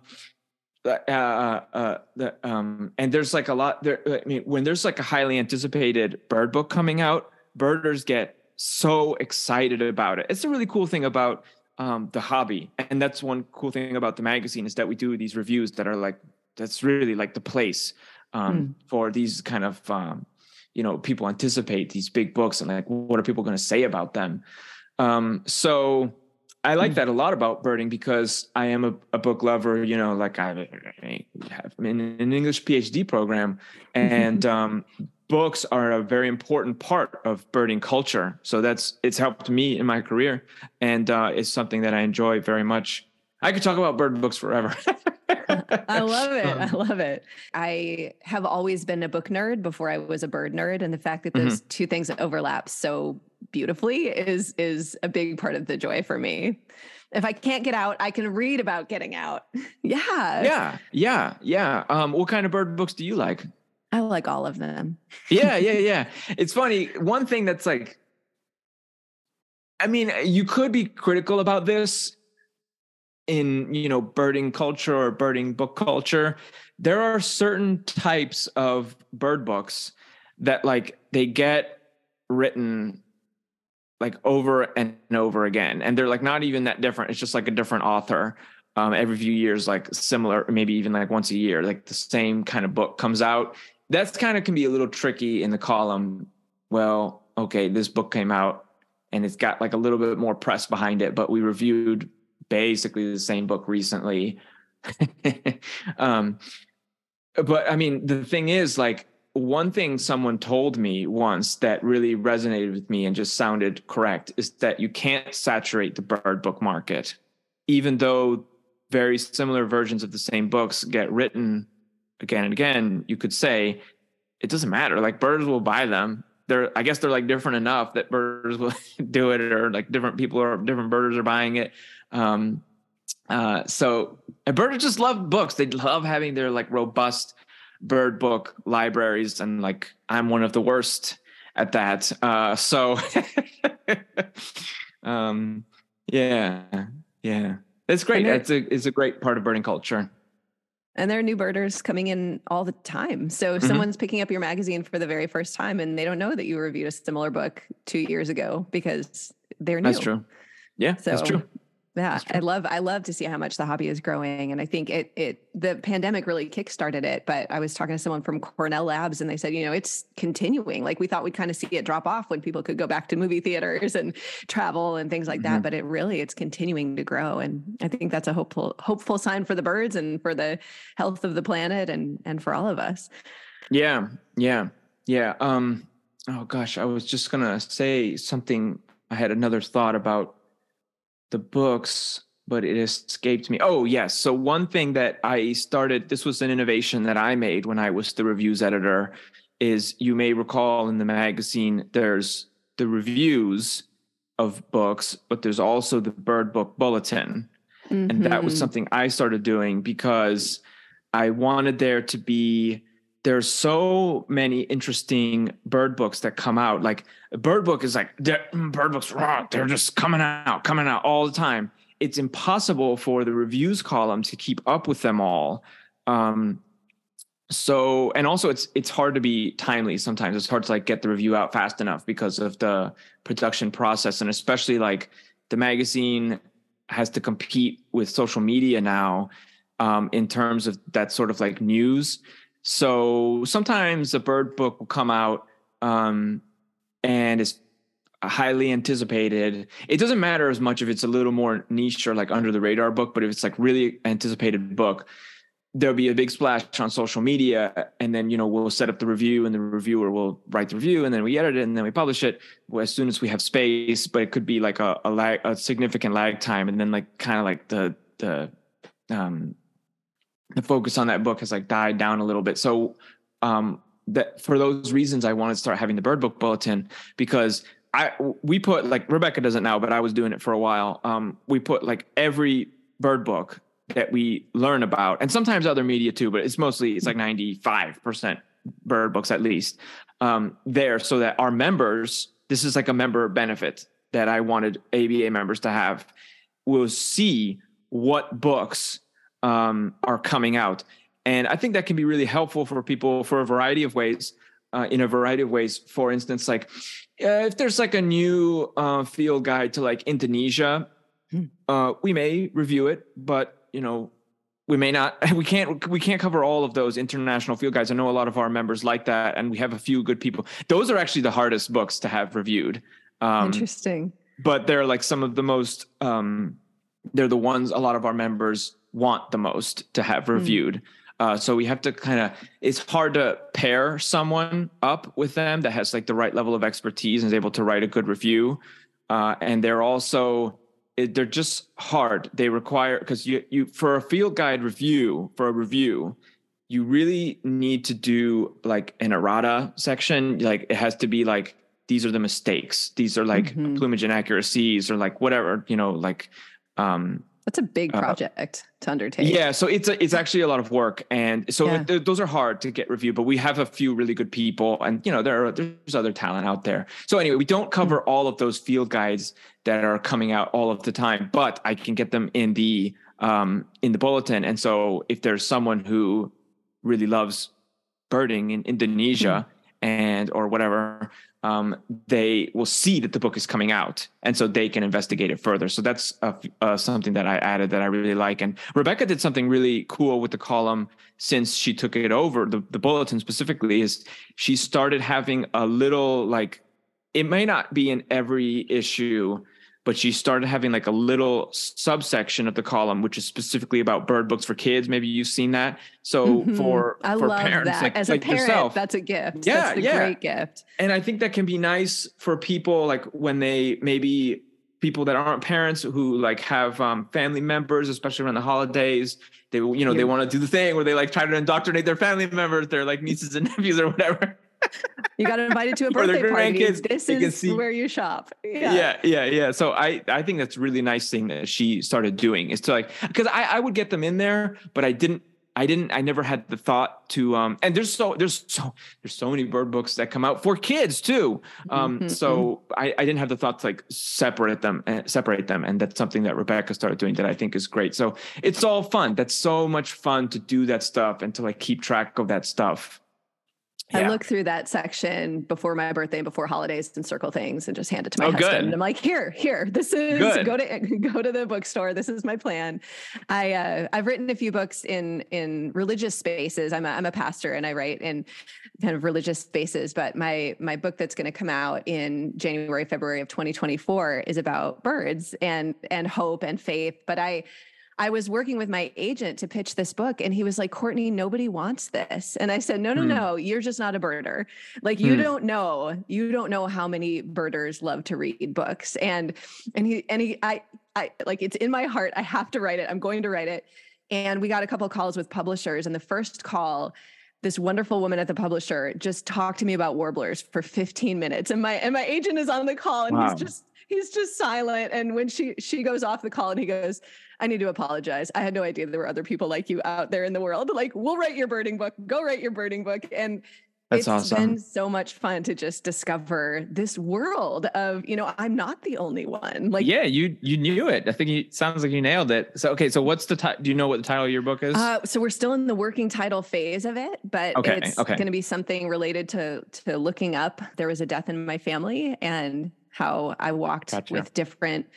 uh, uh, uh, the, um, and there's like a lot there. I mean, when there's like a highly anticipated bird book coming out, birders get so excited about it. It's a really cool thing about um, the hobby, and that's one cool thing about the magazine is that we do these reviews that are like that's really like the place um, mm. for these kind of um, you know people anticipate these big books and like what are people going to say about them um, so i like mm. that a lot about birding because i am a, a book lover you know like i have in an english phd program and um, books are a very important part of birding culture so that's it's helped me in my career and uh, it's something that i enjoy very much i could talk about bird books forever I love it. I um, love it. I have always been a book nerd before I was a bird nerd, and the fact that those mm-hmm. two things overlap so beautifully is is a big part of the joy for me. If I can't get out, I can read about getting out. yeah. Yeah. Yeah. Yeah. Um, what kind of bird books do you like? I like all of them. yeah, yeah, yeah. It's funny. One thing that's like I mean, you could be critical about this in you know birding culture or birding book culture there are certain types of bird books that like they get written like over and over again and they're like not even that different. It's just like a different author um, every few years like similar maybe even like once a year like the same kind of book comes out. That's kind of can be a little tricky in the column. Well okay this book came out and it's got like a little bit more press behind it but we reviewed basically the same book recently. um, but I mean, the thing is, like, one thing someone told me once that really resonated with me and just sounded correct is that you can't saturate the bird book market, even though very similar versions of the same books get written again and again. You could say it doesn't matter. Like birds will buy them. They're, I guess they're like different enough that birds will do it, or like different people or different birders are buying it. Um, uh, so and birders just love books. They love having their like robust bird book libraries, and like I'm one of the worst at that. Uh, so, um, yeah, yeah, it's great. It's a it's a great part of birding culture. And there are new birders coming in all the time. So if mm-hmm. someone's picking up your magazine for the very first time and they don't know that you reviewed a similar book two years ago because they're new. That's true. Yeah, so that's true. Yeah, I love I love to see how much the hobby is growing, and I think it it the pandemic really kickstarted it. But I was talking to someone from Cornell Labs, and they said, you know, it's continuing. Like we thought we'd kind of see it drop off when people could go back to movie theaters and travel and things like mm-hmm. that. But it really it's continuing to grow, and I think that's a hopeful hopeful sign for the birds and for the health of the planet and and for all of us. Yeah, yeah, yeah. Um, oh gosh, I was just gonna say something. I had another thought about the books, but it escaped me. Oh, yes. So, one thing that I started, this was an innovation that I made when I was the reviews editor, is you may recall in the magazine, there's the reviews of books, but there's also the Bird Book Bulletin. Mm-hmm. And that was mm-hmm. something I started doing because I wanted there to be there's so many interesting bird books that come out. Like a bird book is like mm, bird books, raw, they're just coming out, coming out all the time. It's impossible for the reviews column to keep up with them all. Um, so and also it's it's hard to be timely sometimes it's hard to like get the review out fast enough because of the production process and especially like the magazine has to compete with social media now um, in terms of that sort of like news so sometimes a bird book will come out um, and it's highly anticipated. It doesn't matter as much if it's a little more niche or like under the radar book but if it's like really anticipated book there'll be a big splash on social media and then you know we'll set up the review and the reviewer will write the review and then we edit it and then we publish it. As soon as we have space but it could be like a, a lag a significant lag time and then like kind of like the the um the focus on that book has like died down a little bit. So um that for those reasons i wanted to start having the bird book bulletin because i we put like rebecca does it now but i was doing it for a while. Um we put like every bird book that we learn about, and sometimes other media too, but it's mostly it's like ninety five percent bird books at least um, there, so that our members, this is like a member benefit that I wanted ABA members to have, will see what books um, are coming out, and I think that can be really helpful for people for a variety of ways. Uh, in a variety of ways. For instance, like uh, if there's like a new uh, field guide to like Indonesia, hmm. uh, we may review it, but you know, we may not we can't we can't cover all of those international field guides. I know a lot of our members like that, and we have a few good people. Those are actually the hardest books to have reviewed. Um, Interesting. But they're like some of the most. Um, they're the ones a lot of our members want the most to have hmm. reviewed. Mm. Uh, so we have to kind of. It's hard to pair someone up with them that has like the right level of expertise and is able to write a good review. Uh, and they're also it, they're just hard. They require because you you for a field guide review for a review, you really need to do like an errata section. Like it has to be like these are the mistakes. These are like mm-hmm. plumage inaccuracies or like whatever you know like um that's a big uh, project uh, to undertake. Yeah, so it's a, it's actually a lot of work, and so yeah. th- those are hard to get reviewed. But we have a few really good people, and you know there are there's other talent out there. So anyway, we don't cover mm-hmm. all of those field guides that are coming out all of the time, but I can get them in the um, in the bulletin. And so if there's someone who really loves birding in Indonesia mm-hmm. and or whatever, um, they will see that the book is coming out, and so they can investigate it further. So that's uh, something that I added that I really like. And Rebecca did something really cool with the column since she took it over. The, the bulletin specifically is she started having a little like it may not be in every issue but she started having like a little subsection of the column which is specifically about bird books for kids. Maybe you've seen that. So mm-hmm. for I for parents that. like, as like a parent yourself, that's a gift. Yeah that's yeah. great gift. And i think that can be nice for people like when they maybe people that aren't parents who like have um, family members especially around the holidays they you know yeah. they want to do the thing where they like try to indoctrinate their family members their like nieces and nephews or whatever you got invited to a birthday party. This is see, where you shop. Yeah. yeah, yeah, yeah. So I, I think that's really nice thing that she started doing is to like, because I, I would get them in there, but I didn't, I didn't, I never had the thought to, um, and there's so, there's so, there's so many bird books that come out for kids too. Um, mm-hmm. so I, I didn't have the thought to like separate them, uh, separate them. And that's something that Rebecca started doing that I think is great. So it's all fun. That's so much fun to do that stuff and to like keep track of that stuff. Yeah. I look through that section before my birthday and before holidays and circle things and just hand it to my oh, husband. Good. And I'm like, here, here, this is good. go to go to the bookstore. This is my plan. I uh, I've written a few books in in religious spaces. I'm a, I'm a pastor and I write in kind of religious spaces. But my my book that's going to come out in January February of 2024 is about birds and and hope and faith. But I I was working with my agent to pitch this book, and he was like, Courtney, nobody wants this. And I said, No, no, mm. no, you're just not a birder. Like you mm. don't know, you don't know how many birders love to read books. And and he and he I I like it's in my heart. I have to write it. I'm going to write it. And we got a couple calls with publishers. And the first call, this wonderful woman at the publisher just talked to me about warblers for 15 minutes. And my and my agent is on the call and wow. he's just he's just silent. And when she she goes off the call and he goes, I need to apologize. I had no idea there were other people like you out there in the world. Like, we'll write your birding book. Go write your birding book. And That's it's awesome. been so much fun to just discover this world of, you know, I'm not the only one. Like, yeah, you you knew it. I think it sounds like you nailed it. So okay, so what's the title? Do you know what the title of your book is? Uh, so we're still in the working title phase of it, but Okay, it's okay. going to be something related to to looking up. There was a death in my family, and how I walked Gotcha. with different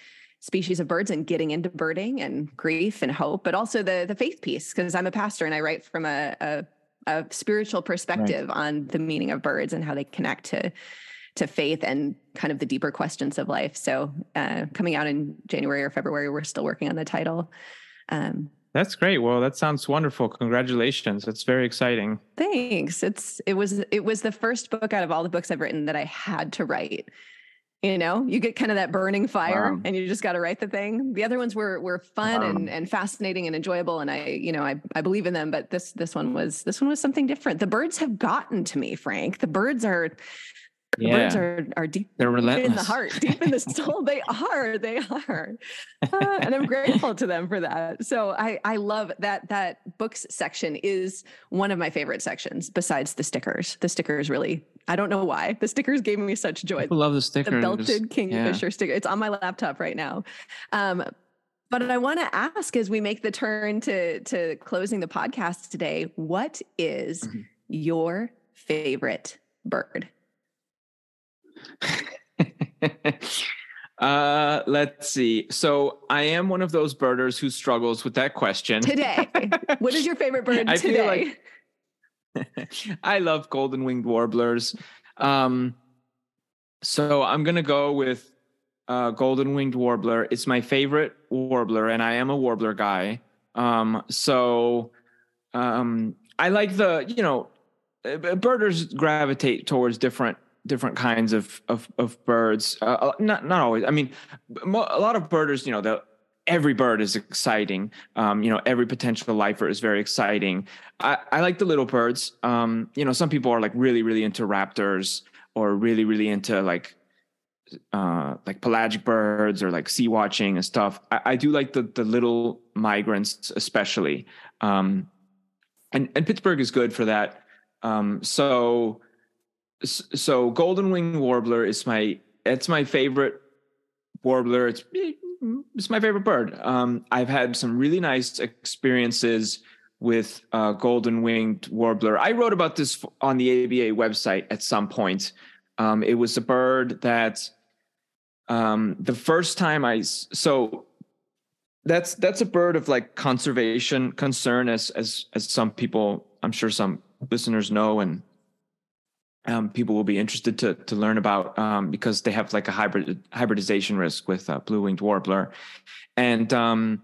species of birds and getting into birding and grief and hope, but also the the faith piece because I'm a pastor and I write from a a, a spiritual perspective on the meaning of birds and how they connect to to faith and kind of the deeper questions of life. So uh, coming out in January or February, we're still working on the title. Um, That's great. Well, that sounds wonderful. Congratulations. That's very exciting. Thanks. It's it was it was the first book out of all the books I've written that I had to write. You know, you get kind of that burning fire Wow. and you just got to write the thing. The other ones were were fun Wow. and and fascinating and enjoyable and I, you know, I I believe in them, but this this one was this one was something different. The birds have gotten to me, Frank. The birds are the birds are are deep They're relentless. in the heart, deep in the soul. They are, they are, Uh, and I'm grateful to them for that. So I I love that that books section is one of my favorite sections. Besides the stickers, the stickers really I don't know why the stickers gave me such joy. People love the sticker The belted kingfisher sticker. It's on my laptop right now. Um, but I want to ask as we make the turn to to closing the podcast today, what is Mhm. your favorite bird? uh, let's see. So I am one of those birders who struggles with that question. today. what is your favorite bird I today? like- I love golden winged warblers. Um, so I'm gonna go with uh, golden winged warbler. It's my favorite warbler, and I am a warbler guy. Um, so um, I like the you know, uh, birders gravitate towards different different kinds of of, of birds. Uh, not not always. I mean, a lot of birders, you know, every bird is exciting. Um, you know, every potential lifer is very exciting. I, I like the little birds. Um, you know, some people are like really, really into raptors or really, really into like uh like pelagic birds or like sea watching and stuff. I, I do like the the little migrants especially. Um and, and Pittsburgh is good for that. Um so so golden wing warbler is my it's my favorite warbler. It's it's my favorite bird. Um, I've had some really nice experiences with uh, golden winged warbler. I wrote about this on the ABA website at some point. Um, it was a bird that um, the first time I so that's that's a bird of like conservation concern as as as some people I'm sure some listeners know and um, people will be interested to to learn about um, because they have like a hybrid hybridization risk with uh, blue winged warbler, and um,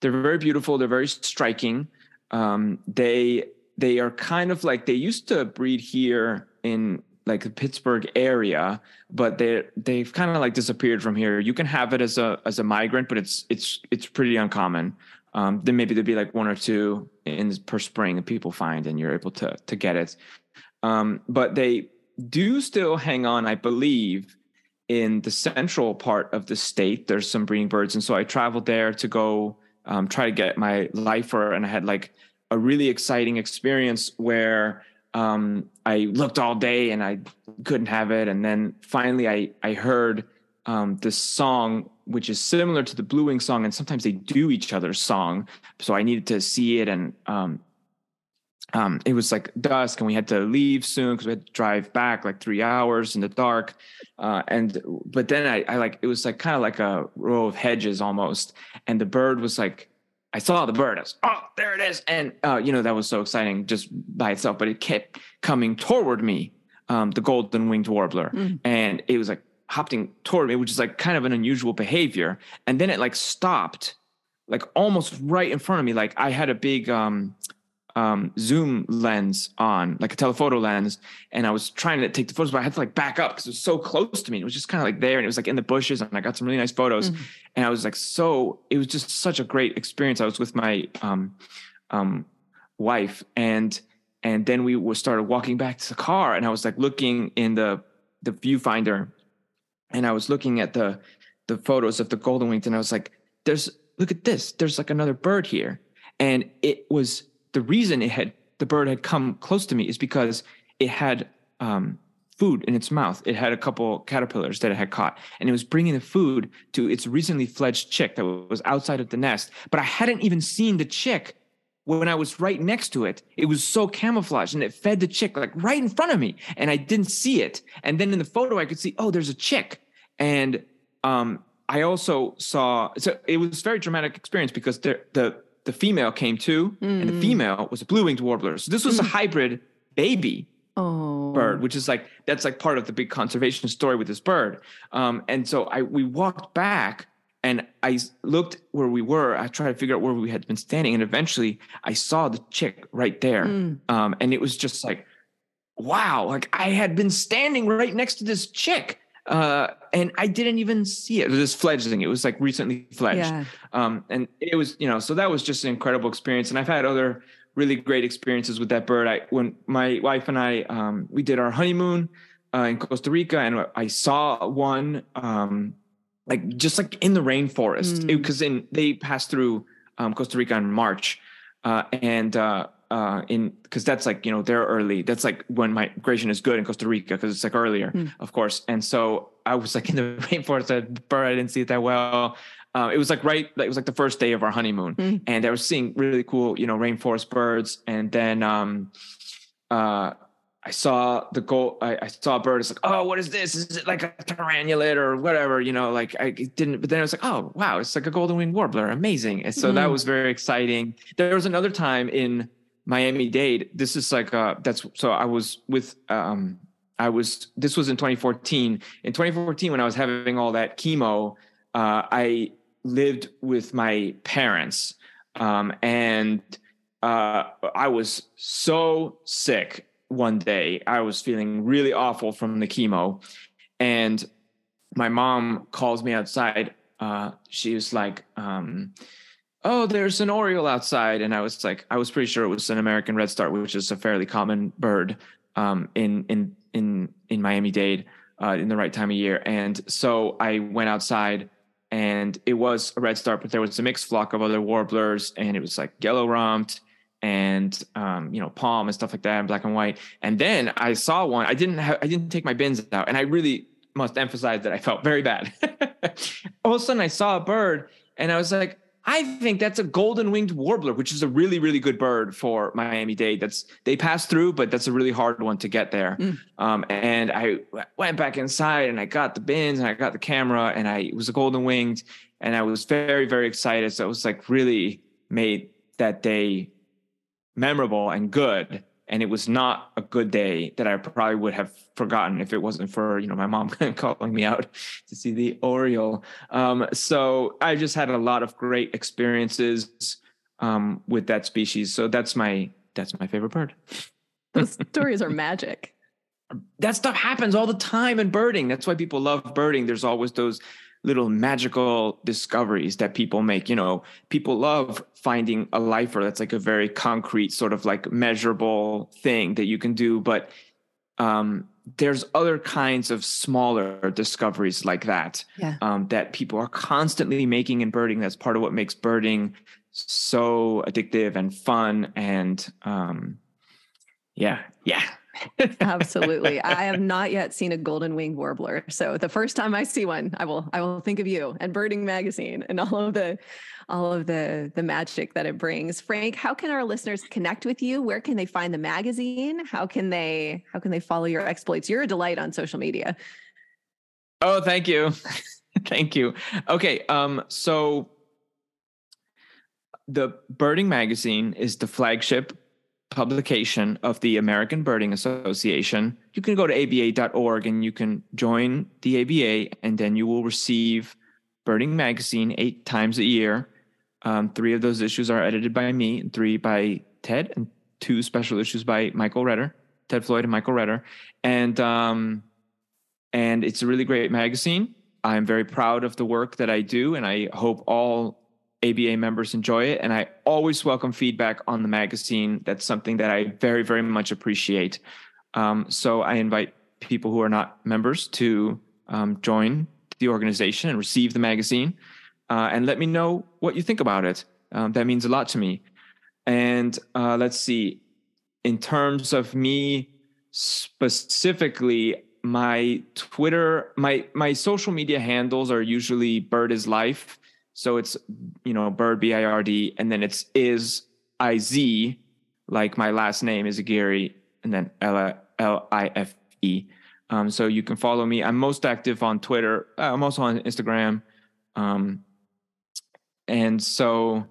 they're very beautiful. They're very striking. Um, they they are kind of like they used to breed here in like the Pittsburgh area, but they they've kind of like disappeared from here. You can have it as a as a migrant, but it's it's it's pretty uncommon. Um, then maybe there'd be like one or two in per spring that people find, and you're able to to get it. Um, but they do still hang on, I believe, in the central part of the state. There's some breeding birds, and so I traveled there to go um, try to get my lifer, and I had like a really exciting experience where um, I looked all day and I couldn't have it, and then finally I I heard um, this song which is similar to the Blue Wing song, and sometimes they do each other's song. So I needed to see it, and um, it was like dusk, and we had to leave soon because we had to drive back like three hours in the dark. Uh, and but then I, I like it was like kind of like a row of hedges almost, and the bird was like. I saw the bird. I was, oh, there it is. And, uh, you know, that was so exciting just by itself, but it kept coming toward me, um, the golden winged warbler. Mm. And it was like hopping toward me, which is like kind of an unusual behavior. And then it like stopped, like almost right in front of me. Like I had a big um, um, zoom lens on, like a telephoto lens, and I was trying to take the photos, but I had to like back up because it was so close to me. It was just kind of like there, and it was like in the bushes, and I got some really nice photos. Mhm. And I was like, so it was just such a great experience. I was with my um, um, wife, and and then we were started walking back to the car, and I was like looking in the the viewfinder, and I was looking at the the photos of the golden winged, and I was like, there's look at this, there's like another bird here, and it was the reason it had the bird had come close to me is because it had um, food in its mouth. It had a couple caterpillars that it had caught, and it was bringing the food to its recently fledged chick that was outside of the nest. But I hadn't even seen the chick when I was right next to it. It was so camouflaged, and it fed the chick like right in front of me, and I didn't see it. And then in the photo, I could see, oh, there's a chick, and um, I also saw. So it was a very dramatic experience because the the the female came too, mm. and the mm. female was a blue winged warbler. So this was mm. a hybrid baby oh. bird, which is like that's like part of the big conservation story with this bird. Um, and so I we walked back and I looked where we were. I tried to figure out where we had been standing, and eventually I saw the chick right there. Mm. Um, and it was just like, wow, like I had been standing right next to this chick. Uh, and I didn't even see it. It was fledgling. It was like recently fledged. Yeah. Um, and it was, you know, so that was just an incredible experience. And I've had other really great experiences with that bird. I when my wife and I um, we did our honeymoon uh, in Costa Rica, and I saw one um, like just like in the rainforest because mm. in they passed through um, Costa Rica in March, uh, and uh, uh, in because that's like you know they're early. That's like when migration is good in Costa Rica because it's like earlier, mm. of course. And so I was like in the rainforest. Bird I didn't see it that well. Uh, it was like right, it was like the first day of our honeymoon, mm. and I was seeing really cool, you know, rainforest birds. And then um, uh, I saw the gold. I, I, saw a bird. It's like, oh, what is this? Is it like a tarantulate or whatever? You know, like I didn't. But then I was like, oh, wow, it's like a golden winged warbler. Amazing. And so mm. that was very exciting. There was another time in Miami Dade. This is like uh, that's so I was with um, I was this was in 2014. In 2014, when I was having all that chemo, uh, I lived with my parents, um, and uh, I was so sick one day. I was feeling really awful from the chemo, and my mom calls me outside. Uh, she was like, um, "Oh, there's an oriole outside," and I was like, I was pretty sure it was an American redstart, which is a fairly common bird um, in in in in Miami Dade uh, in the right time of year. And so I went outside and it was a redstart, but there was a mixed flock of other warblers, and it was like yellow rumped and um, you know palm and stuff like that, and black and white. And then I saw one. I didn't have I didn't take my bins out, and I really must emphasize that I felt very bad. All of a sudden, I saw a bird, and I was like, I think that's a golden winged warbler, which is a really, really good bird for Miami Dade. That's they pass through, but that's a really hard one to get there. Mm. Um, and I went back inside and I got the bins and I got the camera and I was a golden winged and I was very, very excited. So it was like really made that day memorable and good and it was not a good day that I probably would have forgotten if it wasn't for you know my mom calling me out to see the Oriole. Um, so I just had a lot of great experiences um, with that species. So that's my that's my favorite bird. Those stories are magic. That stuff happens all the time in birding. That's why people love birding. There's always those little magical discoveries that people make. You know, people love finding a lifer that's like a very concrete, sort of like measurable thing that you can do. But um, there's other kinds of smaller discoveries like that yeah. um, that people are constantly making in birding. That's part of what makes birding so addictive and fun. And um, yeah, yeah, Absolutely. I have not yet seen a golden winged warbler. So the first time I see one, I will I will think of you and Birding Magazine and all of the all of the the magic that it brings. Frank, how can our listeners connect with you? Where can they find the magazine? How can they how can they follow your exploits? You're a delight on social media. Oh, thank you. thank you. Okay, um so the Birding Magazine is the flagship publication of the American Birding Association, you can go to aba.org and you can join the ABA, and then you will receive Birding Magazine eight times a year. Um, three of those issues are edited by me, and three by Ted, and two special issues by Michael Retter, Ted Floyd, and Michael Retter. And um, and it's a really great magazine. I'm very proud of the work that I do, and I hope all ABA members enjoy it. And I always welcome feedback on the magazine. That's something that I very, very much appreciate. Um, so I invite people who are not members to um, join the organization and receive the magazine uh, and let me know what you think about it. Um, that means a lot to me. And uh, let's see, in terms of me specifically, my Twitter, my my social media handles are usually Bird is Life. So it's you know Bird B I R D, and then it's is I Z, like my last name Izaguirre, and then L I F E. Um, so you can follow me. I'm most active on Twitter. Uh, I'm also on Instagram. Um, and so,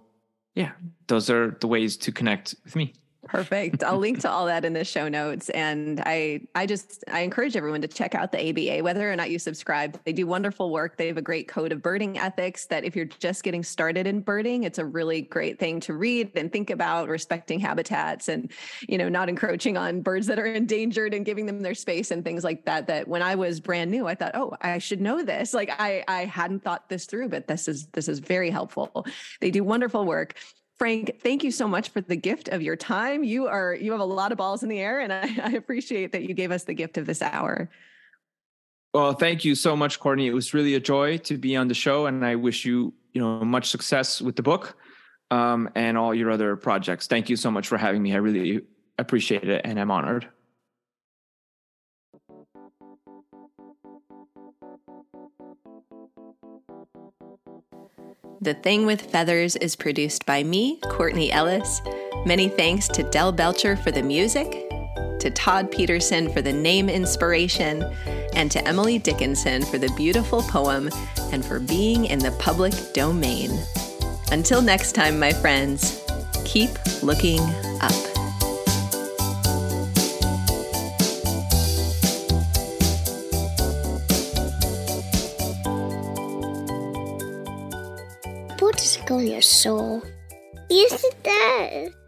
yeah, those are the ways to connect with me. Perfect. I'll link to all that in the show notes. And I I just I encourage everyone to check out the ABA, whether or not you subscribe. They do wonderful work. They have a great code of birding ethics that if you're just getting started in birding, it's a really great thing to read and think about respecting habitats and, you know, not encroaching on birds that are endangered and giving them their space and things like that. That when I was brand new, I thought, oh, I should know this. Like I I hadn't thought this through, but this is this is very helpful. They do wonderful work. Frank, thank you so much for the gift of your time. You are you have a lot of balls in the air, and I, I appreciate that you gave us the gift of this hour. Well, thank you so much, Courtney. It was really a joy to be on the show, and I wish you you know much success with the book um, and all your other projects. Thank you so much for having me. I really appreciate it, and I'm honored. The Thing with Feathers is produced by me, Courtney Ellis. Many thanks to Del Belcher for the music, to Todd Peterson for the name inspiration, and to Emily Dickinson for the beautiful poem and for being in the public domain. Until next time, my friends, keep looking up. Your soul? Yes, it does.